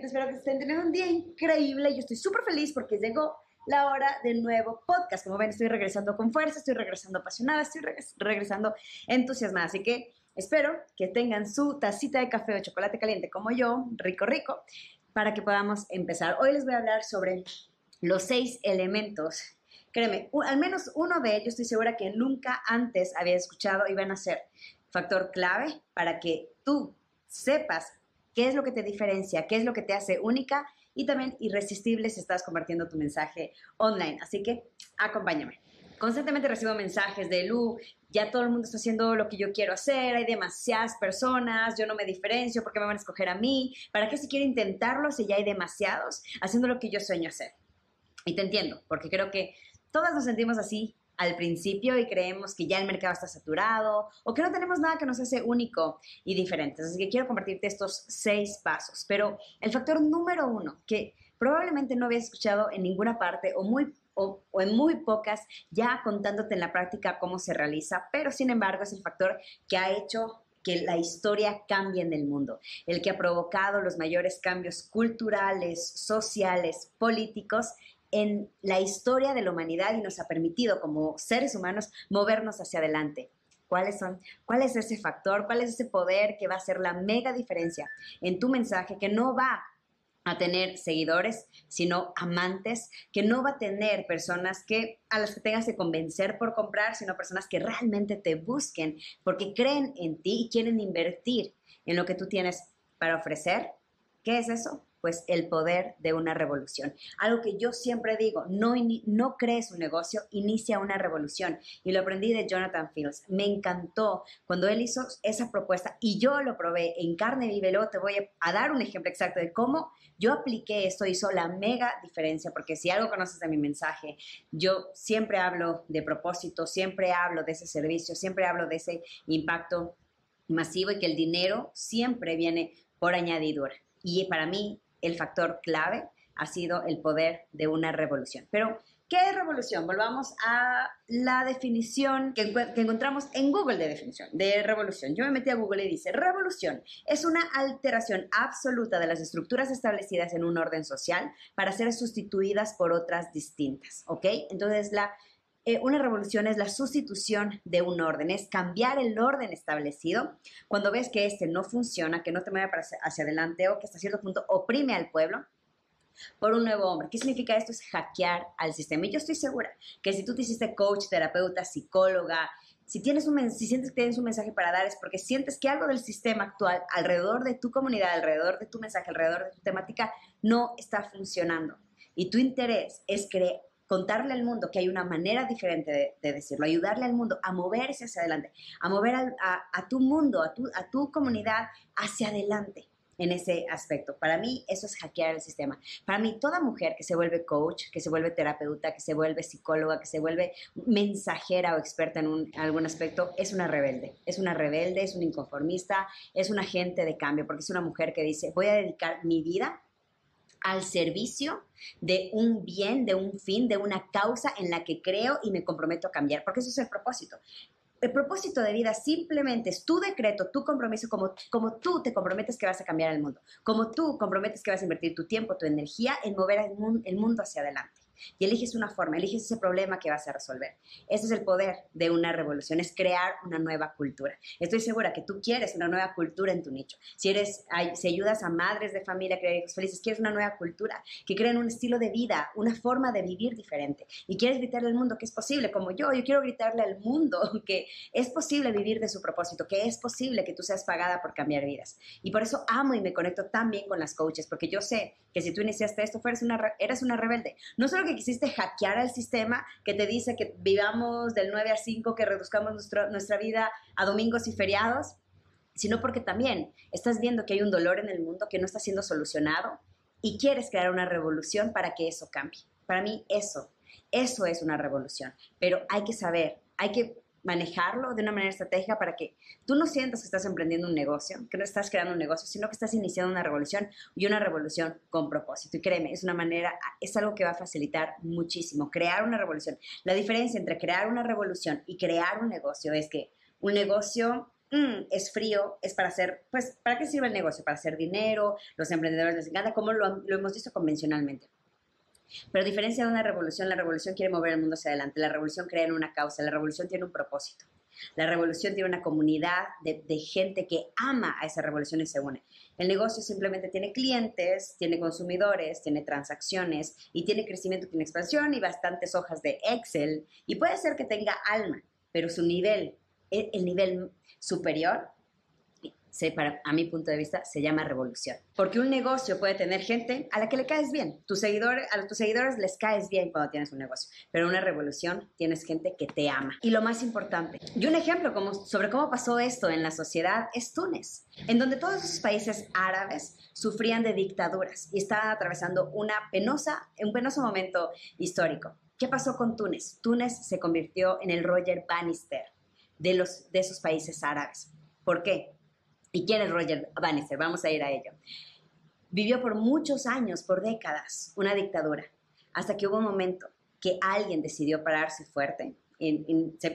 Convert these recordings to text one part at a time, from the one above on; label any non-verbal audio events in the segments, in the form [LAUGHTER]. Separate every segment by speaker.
Speaker 1: gente? Espero que estén teniendo un día increíble. Yo estoy súper feliz porque llegó la hora del nuevo podcast. Como ven, estoy regresando con fuerza, estoy regresando apasionada, estoy regresando entusiasmada. Así que espero que tengan su tacita de café o chocolate caliente como yo, rico, rico, para que podamos empezar. Hoy les voy a hablar sobre los seis elementos. Créeme, al menos uno de ellos estoy segura que nunca antes había escuchado y van a ser factor clave para que tú sepas qué es lo que te diferencia, qué es lo que te hace única y también irresistible si estás compartiendo tu mensaje online. Así que acompáñame. Constantemente recibo mensajes de Lu, ya todo el mundo está haciendo lo que yo quiero hacer, hay demasiadas personas, yo no me diferencio, ¿por qué me van a escoger a mí? ¿Para qué si quiero intentarlo si ya hay demasiados haciendo lo que yo sueño hacer? Y te entiendo, porque creo que todas nos sentimos así al principio y creemos que ya el mercado está saturado o que no tenemos nada que nos hace único y diferente. Así que quiero compartirte estos seis pasos. Pero el factor número uno, que probablemente no habías escuchado en ninguna parte o muy o, en muy pocas, ya contándote en la práctica cómo se realiza, pero sin embargo es el factor que ha hecho que la historia cambie en el mundo, el que ha provocado los mayores cambios culturales, sociales, políticos en la historia de la humanidad y nos ha permitido como seres humanos movernos hacia adelante. ¿Cuáles son? ¿Cuál es ese factor? ¿Cuál es ese poder que va a hacer la mega diferencia en tu mensaje que no va a tener seguidores, sino amantes, que no va a tener personas que a las que tengas que convencer por comprar, sino personas que realmente te busquen porque creen en ti y quieren invertir en lo que tú tienes para ofrecer. ¿Qué es eso? Pues el poder de una revolución. Algo que yo siempre digo, no, no crees un negocio, inicia una revolución. Y lo aprendí de Jonathan Fields. Me encantó cuando él hizo esa propuesta y yo lo probé en carne viva. Luego te voy a dar un ejemplo exacto de cómo yo apliqué esto, hizo la mega diferencia, porque si algo conoces de mi mensaje, yo siempre hablo de propósito, siempre hablo de ese servicio, siempre hablo de ese impacto masivo y que el dinero siempre viene por añadidura. Y para mí el factor clave ha sido el poder de una revolución. Pero, ¿qué revolución? Volvamos a la definición que, encontramos en Google de definición de revolución. Yo me metí a Google y dice, revolución es una alteración absoluta de las estructuras establecidas en un orden social para ser sustituidas por otras distintas, ¿ok? Entonces, la eh, una revolución es la sustitución de un orden, es cambiar el orden establecido cuando ves que este no funciona, que no te mueve hacia adelante o que hasta cierto punto oprime al pueblo por un nuevo hombre. ¿Qué significa esto? Es hackear al sistema. Y yo estoy segura que si tú te hiciste coach, terapeuta, psicóloga, si, tienes un, si sientes que tienes un mensaje para dar es porque sientes que algo del sistema actual alrededor de tu comunidad, alrededor de tu mensaje, alrededor de tu temática, no está funcionando. Y tu interés es crear contarle al mundo que hay una manera diferente de, decirlo, ayudarle al mundo a moverse hacia adelante, a mover a, tu mundo, a tu, a tu comunidad hacia adelante en ese aspecto. Para mí eso es hackear el sistema. Para mí toda mujer que se vuelve coach, que se vuelve terapeuta, que se vuelve psicóloga, que se vuelve mensajera o experta en algún aspecto, es una rebelde. Es una rebelde, es un inconformista, es un agente de cambio, porque es una mujer que dice, voy a dedicar mi vida al servicio de un bien, de un fin, de una causa en la que creo y me comprometo a cambiar, porque eso es el propósito. El propósito de vida simplemente es tu decreto, tu compromiso, como, como tú te comprometes que vas a cambiar el mundo, como tú comprometes que vas a invertir tu tiempo, tu energía en mover el mundo hacia adelante y eliges una forma, eliges ese problema que vas a resolver. Ese es el poder de una revolución, es crear una nueva cultura. Estoy segura que tú quieres una nueva cultura en tu nicho. Si eres, si ayudas a madres de familia a crear hijos felices, quieres una nueva cultura, que creen un estilo de vida, una forma de vivir diferente. Y quieres gritarle al mundo que es posible, como yo, yo quiero gritarle al mundo [LAUGHS] que es posible vivir de su propósito, que es posible que tú seas pagada por cambiar vidas. Y por eso amo y me conecto tan bien con las coaches, porque yo sé que si tú iniciaste esto, eres una, eres una rebelde. No solo que quisiste hackear al sistema que te dice que vivamos del 9 a 5, que reduzcamos nuestra vida a domingos y feriados, sino porque también estás viendo que hay un dolor en el mundo que no está siendo solucionado y quieres crear una revolución para que eso cambie. Para mí eso, eso es una revolución, pero hay que saber, hay que manejarlo de una manera estratégica para que tú no sientas que estás emprendiendo un negocio, que no estás creando un negocio, sino que estás iniciando una revolución y una revolución con propósito. Y créeme, es una manera, es algo que va a facilitar muchísimo, crear una revolución. La diferencia entre crear una revolución y crear un negocio es que un negocio mm, es frío, es para hacer, pues, ¿para qué sirve el negocio? Para hacer dinero, los emprendedores les encanta, como lo, lo hemos visto convencionalmente. Pero diferencia de una revolución, la revolución quiere mover el mundo hacia adelante, la revolución crea una causa, la revolución tiene un propósito. La revolución tiene una comunidad de, de, gente que ama a esa revolución y se une. El negocio simplemente tiene clientes, tiene consumidores, tiene transacciones y tiene crecimiento, tiene expansión y bastantes hojas de Excel. Y puede ser que tenga alma, pero su nivel, el nivel superior, para, a mi punto de vista, se llama revolución. Porque un negocio puede tener gente a la que le caes bien. Tus seguidores, a tus seguidores les caes bien cuando tienes un negocio. Pero una revolución tienes gente que te ama. Y lo más importante, y un ejemplo sobre cómo pasó esto en la sociedad es Túnez, en donde todos esos países árabes sufrían de dictaduras y estaban atravesando una penosa, un penoso momento histórico. ¿Qué pasó con Túnez? Túnez se convirtió en el Roger Bannister de, los, de esos países árabes. ¿Por qué? ¿Y quién es Roger Bannister? Vamos a ir a ello. Vivió por muchos años, por décadas, una dictadura, hasta que hubo un momento que alguien decidió pararse fuerte,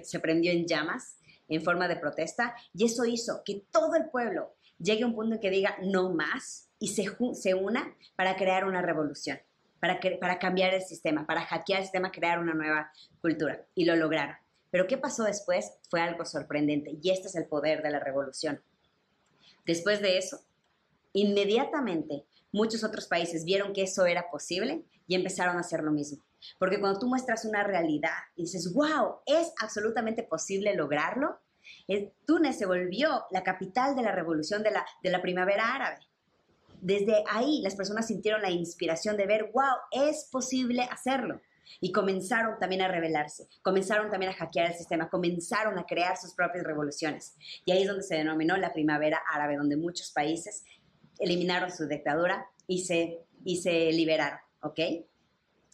Speaker 1: se, prendió en llamas en forma de protesta, y eso hizo que todo el pueblo llegue a un punto en que diga no más y se, se una para crear una revolución, para, para cambiar el sistema, para hackear el sistema, crear una nueva cultura. Y lo lograron. Pero ¿qué pasó después? Fue algo sorprendente, y este es el poder de la revolución Después de eso, inmediatamente muchos otros países vieron que eso era posible y empezaron a hacer lo mismo. Porque cuando tú muestras una realidad y dices, wow, es absolutamente posible lograrlo, Túnez se volvió la capital de la revolución de la, de la primavera árabe. Desde ahí las personas sintieron la inspiración de ver, wow, es posible hacerlo. Y comenzaron también a rebelarse, comenzaron también a hackear el sistema, comenzaron a crear sus propias revoluciones. Y ahí es donde se denominó la primavera árabe, donde muchos países eliminaron su dictadura y se, y se liberaron, ¿ok?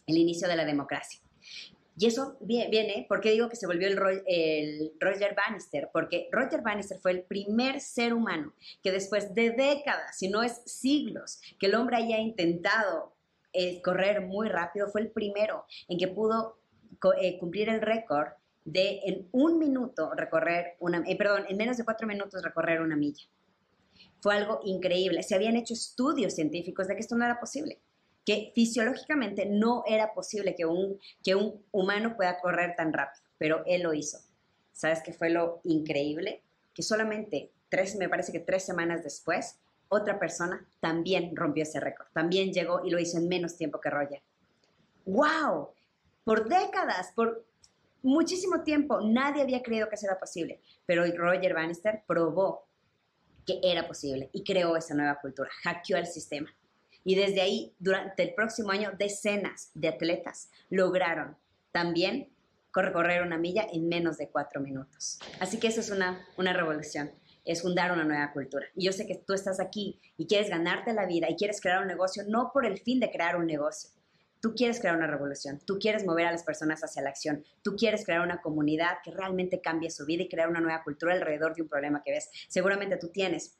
Speaker 1: El inicio de la democracia. Y eso viene, ¿por qué digo que se volvió el, el, Roger Bannister? Porque Roger Bannister fue el primer ser humano que después de décadas, si no es siglos, que el hombre haya intentado correr muy rápido, fue el primero en que pudo eh, cumplir el récord de en un minuto recorrer una, eh, perdón, en menos de cuatro minutos recorrer una milla. Fue algo increíble. Se habían hecho estudios científicos de que esto no era posible, que fisiológicamente no era posible que un, que un humano pueda correr tan rápido, pero él lo hizo. ¿Sabes qué fue lo increíble? Que solamente tres, me parece que tres semanas después, otra persona también rompió ese récord, también llegó y lo hizo en menos tiempo que Roger. ¡Wow! Por décadas, por muchísimo tiempo, nadie había creído que eso era posible, pero Roger Bannister probó que era posible y creó esa nueva cultura, hackeó el sistema. Y desde ahí, durante el próximo año, decenas de atletas lograron también recorrer una milla en menos de cuatro minutos. Así que eso es una, una revolución es fundar una nueva cultura. Y yo sé que tú estás aquí y quieres ganarte la vida y quieres crear un negocio, no por el fin de crear un negocio. Tú quieres crear una revolución, tú quieres mover a las personas hacia la acción, tú quieres crear una comunidad que realmente cambie su vida y crear una nueva cultura alrededor de un problema que ves. Seguramente tú tienes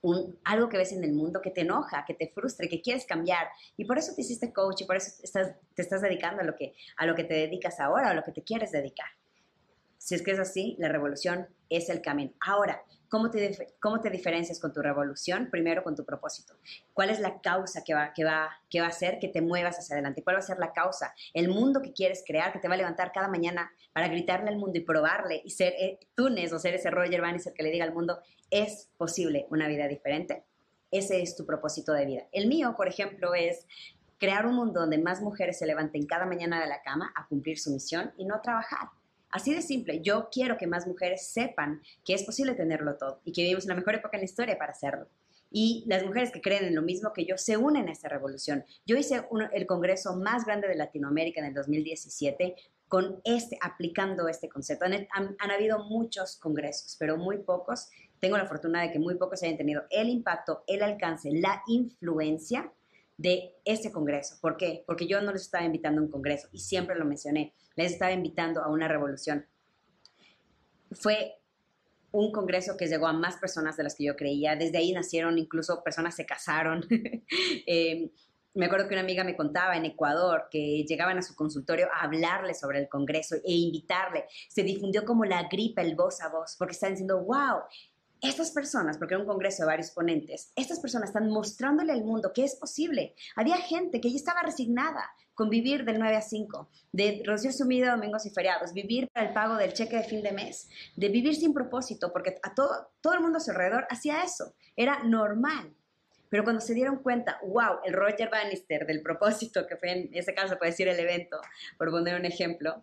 Speaker 1: un, algo que ves en el mundo que te enoja, que te frustre, que quieres cambiar. Y por eso te hiciste coach y por eso te estás dedicando a lo, que, a lo que te dedicas ahora, a lo que te quieres dedicar. Si es que es así, la revolución es el camino. Ahora, ¿Cómo te, ¿Cómo te diferencias con tu revolución? Primero con tu propósito. ¿Cuál es la causa que va, que, va, que va a hacer que te muevas hacia adelante? ¿Cuál va a ser la causa? El mundo que quieres crear, que te va a levantar cada mañana para gritarle al mundo y probarle y ser eh, Túnez o ser ese Roger Bannister que le diga al mundo, es posible una vida diferente. Ese es tu propósito de vida. El mío, por ejemplo, es crear un mundo donde más mujeres se levanten cada mañana de la cama a cumplir su misión y no trabajar Así de simple, yo quiero que más mujeres sepan que es posible tenerlo todo y que vivimos en la mejor época en la historia para hacerlo. Y las mujeres que creen en lo mismo que yo se unen a esta revolución. Yo hice el congreso más grande de Latinoamérica en el 2017 con este, aplicando este concepto. Han, han, habido muchos congresos, pero muy pocos. Tengo la fortuna de que muy pocos hayan tenido el impacto, el alcance, la influencia de este congreso. ¿Por qué? Porque yo no les estaba invitando a un congreso y siempre lo mencioné les estaba invitando a una revolución. Fue un congreso que llegó a más personas de las que yo creía. Desde ahí nacieron, incluso personas se casaron. [LAUGHS] Eh, me acuerdo que una amiga me contaba en Ecuador que llegaban a su consultorio a hablarle sobre el Congreso e invitarle. Se difundió como la gripe, el voz a voz, porque están diciendo, wow, estas personas, porque era un congreso de varios ponentes, estas personas están mostrándole al mundo que es posible. Había gente que ya estaba resignada con vivir del 9 a 5, de reducir su vida domingos y feriados, vivir para el pago del cheque de fin de mes, de vivir sin propósito, porque a todo, todo el mundo a su alrededor hacía eso. Era normal. Pero cuando se dieron cuenta, wow, el Roger Bannister del propósito, que fue en ese caso, puede decir el evento, por poner un ejemplo,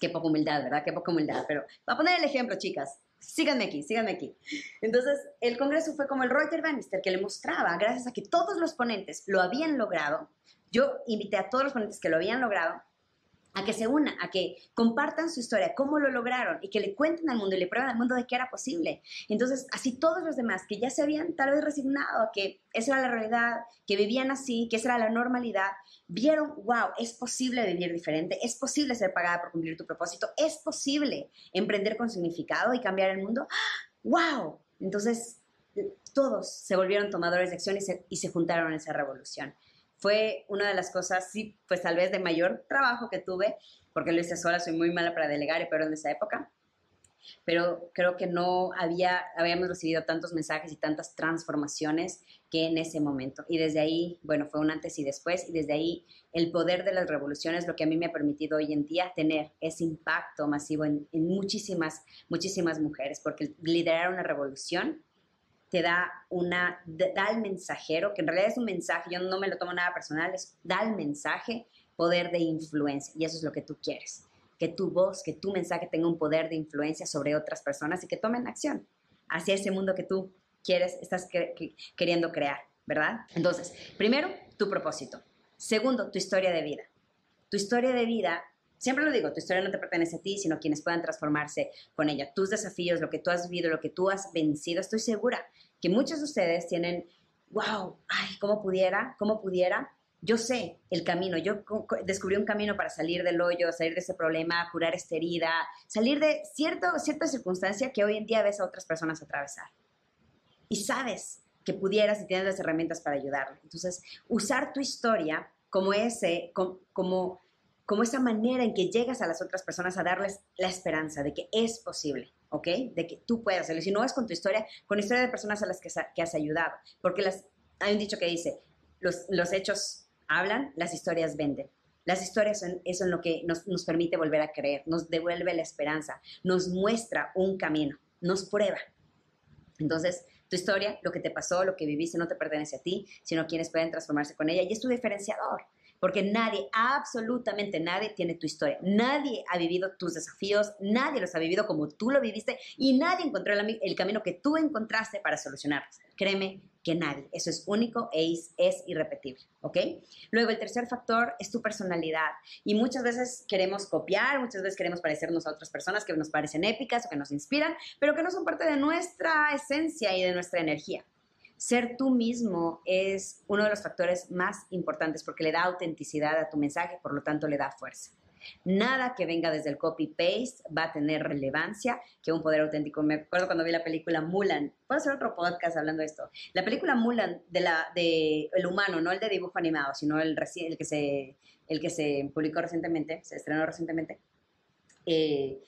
Speaker 1: qué poca humildad, ¿verdad? Qué poca humildad, pero para poner el ejemplo, chicas, síganme aquí, síganme aquí. Entonces, el Congreso fue como el Roger Bannister que le mostraba, gracias a que todos los ponentes lo habían logrado, yo invité a todos los ponentes que lo habían logrado, a que se unan, a que compartan su historia, cómo lo lograron y que le cuenten al mundo y le prueben al mundo de que era posible. Entonces, así todos los demás que ya se habían tal vez resignado a que esa era la realidad, que vivían así, que esa era la normalidad, vieron, wow, es posible vivir diferente, es posible ser pagada por cumplir tu propósito, es posible emprender con significado y cambiar el mundo. ¡Wow! Entonces, todos se volvieron tomadores de acción y se, y se juntaron en esa revolución fue una de las cosas, sí, pues tal vez de mayor trabajo que tuve, porque lo hice sola, soy muy mala para delegar, pero en esa época. Pero creo que no había, habíamos recibido tantos mensajes y tantas transformaciones que en ese momento. Y desde ahí, bueno, fue un antes y después, y desde ahí el poder de las revoluciones, lo que a mí me ha permitido hoy en día tener ese impacto masivo en, muchísimas, muchísimas mujeres, porque liderar una revolución te da una, da el mensajero, que en realidad es un mensaje, yo no me lo tomo nada personal, es da el mensaje poder de influencia y eso es lo que tú quieres, que tu voz, que tu mensaje tenga un poder de influencia sobre otras personas y que tomen acción hacia ese mundo que tú quieres, estás queriendo crear, ¿verdad? Entonces, primero, tu propósito. Segundo, tu historia de vida. Tu historia de vida Siempre lo digo, tu historia no te pertenece a ti, sino quienes puedan transformarse con ella. Tus desafíos, lo que tú has vivido, lo que tú has vencido. Estoy segura que muchos de ustedes tienen, wow, ay, ¿cómo pudiera? ¿Cómo pudiera? Yo sé el camino, yo descubrí un camino para salir del hoyo, salir de ese problema, curar esta herida, salir de cierto, cierta circunstancia que hoy en día ves a otras personas atravesar. Y sabes que pudieras y tienes las herramientas para ayudarle. Entonces, usar tu historia como ese, como como esa manera en que llegas a las otras personas a darles la esperanza de que es posible, ¿ok? De que tú puedes hacerlo. Si no es con tu historia, con la historia de personas a las que, has ayudado. Porque las, hay un dicho que dice, los, los hechos hablan, las historias venden. Las historias son eso en lo que nos, nos permite volver a creer, nos devuelve la esperanza, nos muestra un camino, nos prueba. Entonces, tu historia, lo que te pasó, lo que viviste, no te pertenece a ti, sino quienes pueden transformarse con ella y es tu diferenciador porque nadie, absolutamente nadie tiene tu historia, nadie ha vivido tus desafíos, nadie los ha vivido como tú lo viviste y nadie encontró el, camino que tú encontraste para solucionarlos. Créeme que nadie, eso es único e es, irrepetible, ¿ok? Luego el tercer factor es tu personalidad y muchas veces queremos copiar, muchas veces queremos parecernos a otras personas que nos parecen épicas o que nos inspiran, pero que no son parte de nuestra esencia y de nuestra energía ser tú mismo es uno de los factores más importantes porque le da autenticidad a tu mensaje, por lo tanto le da fuerza. Nada que venga desde el copy-paste va a tener relevancia que un poder auténtico. Me acuerdo cuando vi la película Mulan. Puedo hacer otro podcast hablando de esto. La película Mulan de la de el humano, no el de dibujo animado, sino el, el que se el que se publicó recientemente, se estrenó recientemente. Eh,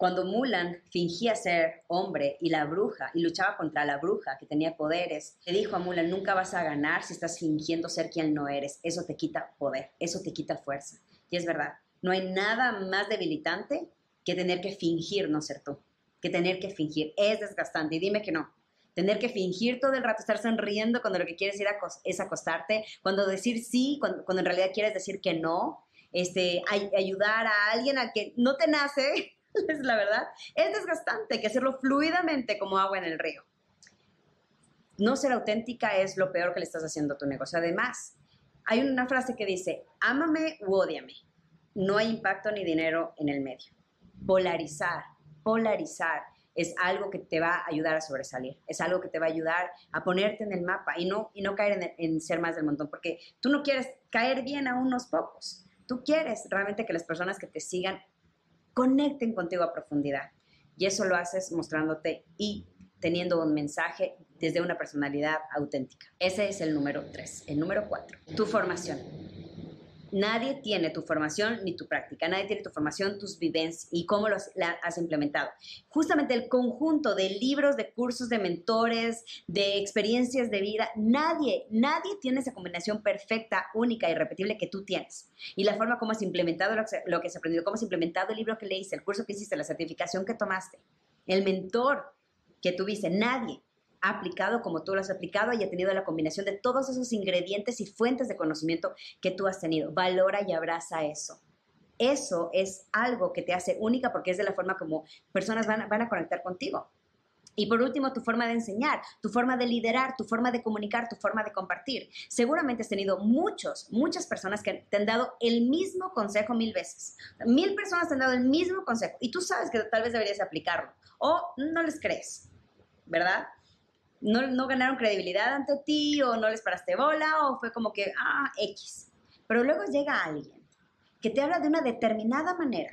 Speaker 1: cuando Mulan fingía ser hombre y la bruja y luchaba contra la bruja que tenía poderes, le dijo a Mulan, nunca vas a ganar si estás fingiendo ser quien no eres. Eso te quita poder, eso te quita fuerza. Y es verdad, no hay nada más debilitante que tener que fingir no ser tú, que tener que fingir. Es desgastante y dime que no. Tener que fingir todo el rato, estar sonriendo cuando lo que quieres ir es acostarte, cuando decir sí, cuando, en realidad quieres decir que no, este, ayudar a alguien al que no te nace, [LAUGHS] es la verdad. Es desgastante, que hacerlo fluidamente como agua en el río. No ser auténtica es lo peor que le estás haciendo a tu negocio. Además, hay una frase que dice, ámame u odiame. No hay impacto ni dinero en el medio. Polarizar, polarizar es algo que te va a ayudar a sobresalir, es algo que te va a ayudar a ponerte en el mapa y no, y no caer en, en ser más del montón, porque tú no quieres caer bien a unos pocos, tú quieres realmente que las personas que te sigan conecten contigo a profundidad. Y eso lo haces mostrándote y teniendo un mensaje desde una personalidad auténtica. Ese es el número tres. El número cuatro, tu formación. Nadie tiene tu formación ni tu práctica, nadie tiene tu formación, tus vivencias y cómo los has implementado. Justamente el conjunto de libros, de cursos, de mentores, de experiencias de vida, nadie, nadie tiene esa combinación perfecta, única y repetible que tú tienes. Y la forma como has implementado lo que, lo que has aprendido, cómo has implementado el libro que leíste, el curso que hiciste, la certificación que tomaste, el mentor que tuviste, nadie ha aplicado como tú lo has aplicado y ha tenido la combinación de todos esos ingredientes y fuentes de conocimiento que tú has tenido. Valora y abraza eso. Eso es algo que te hace única porque es de la forma como personas van, van a conectar contigo. Y por último, tu forma de enseñar, tu forma de liderar, tu forma de comunicar, tu forma de compartir. Seguramente has tenido muchos, muchas personas que te han dado el mismo consejo mil veces. Mil personas te han dado el mismo consejo y tú sabes que tal vez deberías aplicarlo o no les crees, ¿verdad? no, ganaron credibilidad ante ti o no les paraste bola o fue como que, ah, X. Pero luego llega alguien que te habla de una determinada manera,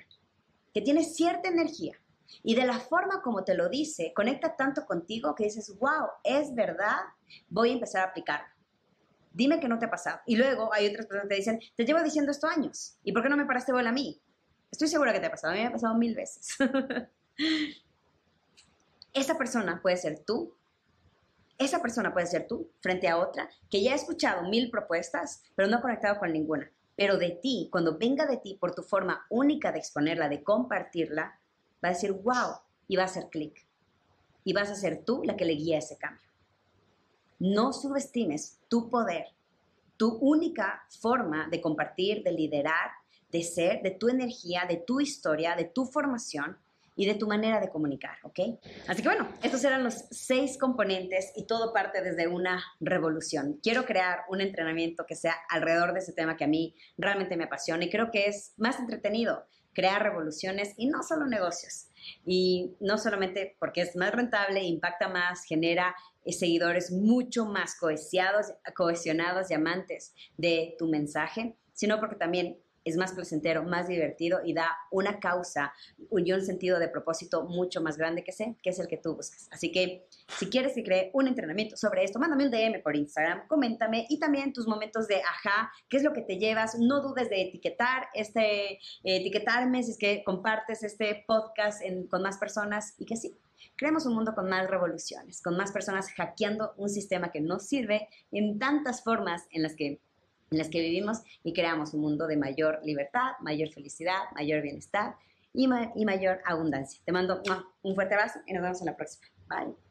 Speaker 1: que tiene cierta energía y de la forma como te lo dice, conecta tanto contigo que dices, wow, es verdad, voy a empezar a aplicarlo. Dime que no te ha pasado. Y luego hay otras personas que te dicen, te llevo diciendo esto años, ¿y por qué no me paraste bola a mí? Estoy segura que te ha pasado, a mí me ha pasado mil veces. [LAUGHS] Esa persona puede ser tú esa persona puede ser tú frente a otra que ya ha escuchado mil propuestas, pero no ha conectado con ninguna. Pero de ti, cuando venga de ti por tu forma única de exponerla, de compartirla, va a decir, wow, y va a hacer clic. Y vas a ser tú la que le guía ese cambio. No subestimes tu poder, tu única forma de compartir, de liderar, de ser, de tu energía, de tu historia, de tu formación, y de tu manera de comunicar, ¿ok? Así que bueno, estos eran los seis componentes y todo parte desde una revolución. Quiero crear un entrenamiento que sea alrededor de ese tema que a mí realmente me apasiona y creo que es más entretenido crear revoluciones y no solo negocios. Y no solamente porque es más rentable, impacta más, genera eh, seguidores mucho más cohesionados, cohesionados y amantes de tu mensaje, sino porque también es más placentero, más divertido y da una causa un sentido de propósito mucho más grande que sé, que es el que tú buscas. Así que si quieres que cree un entrenamiento sobre esto, mándame un DM por Instagram, coméntame y también tus momentos de ajá, qué es lo que te llevas. No dudes de etiquetar este, etiquetarme si es que compartes este podcast con más personas y que sí, creemos un mundo con más revoluciones, con más personas hackeando un sistema que no sirve en tantas formas en las que en las que vivimos y creamos un mundo de mayor libertad, mayor felicidad, mayor bienestar y, y mayor abundancia. Te mando un fuerte abrazo y nos vemos en la próxima. Bye.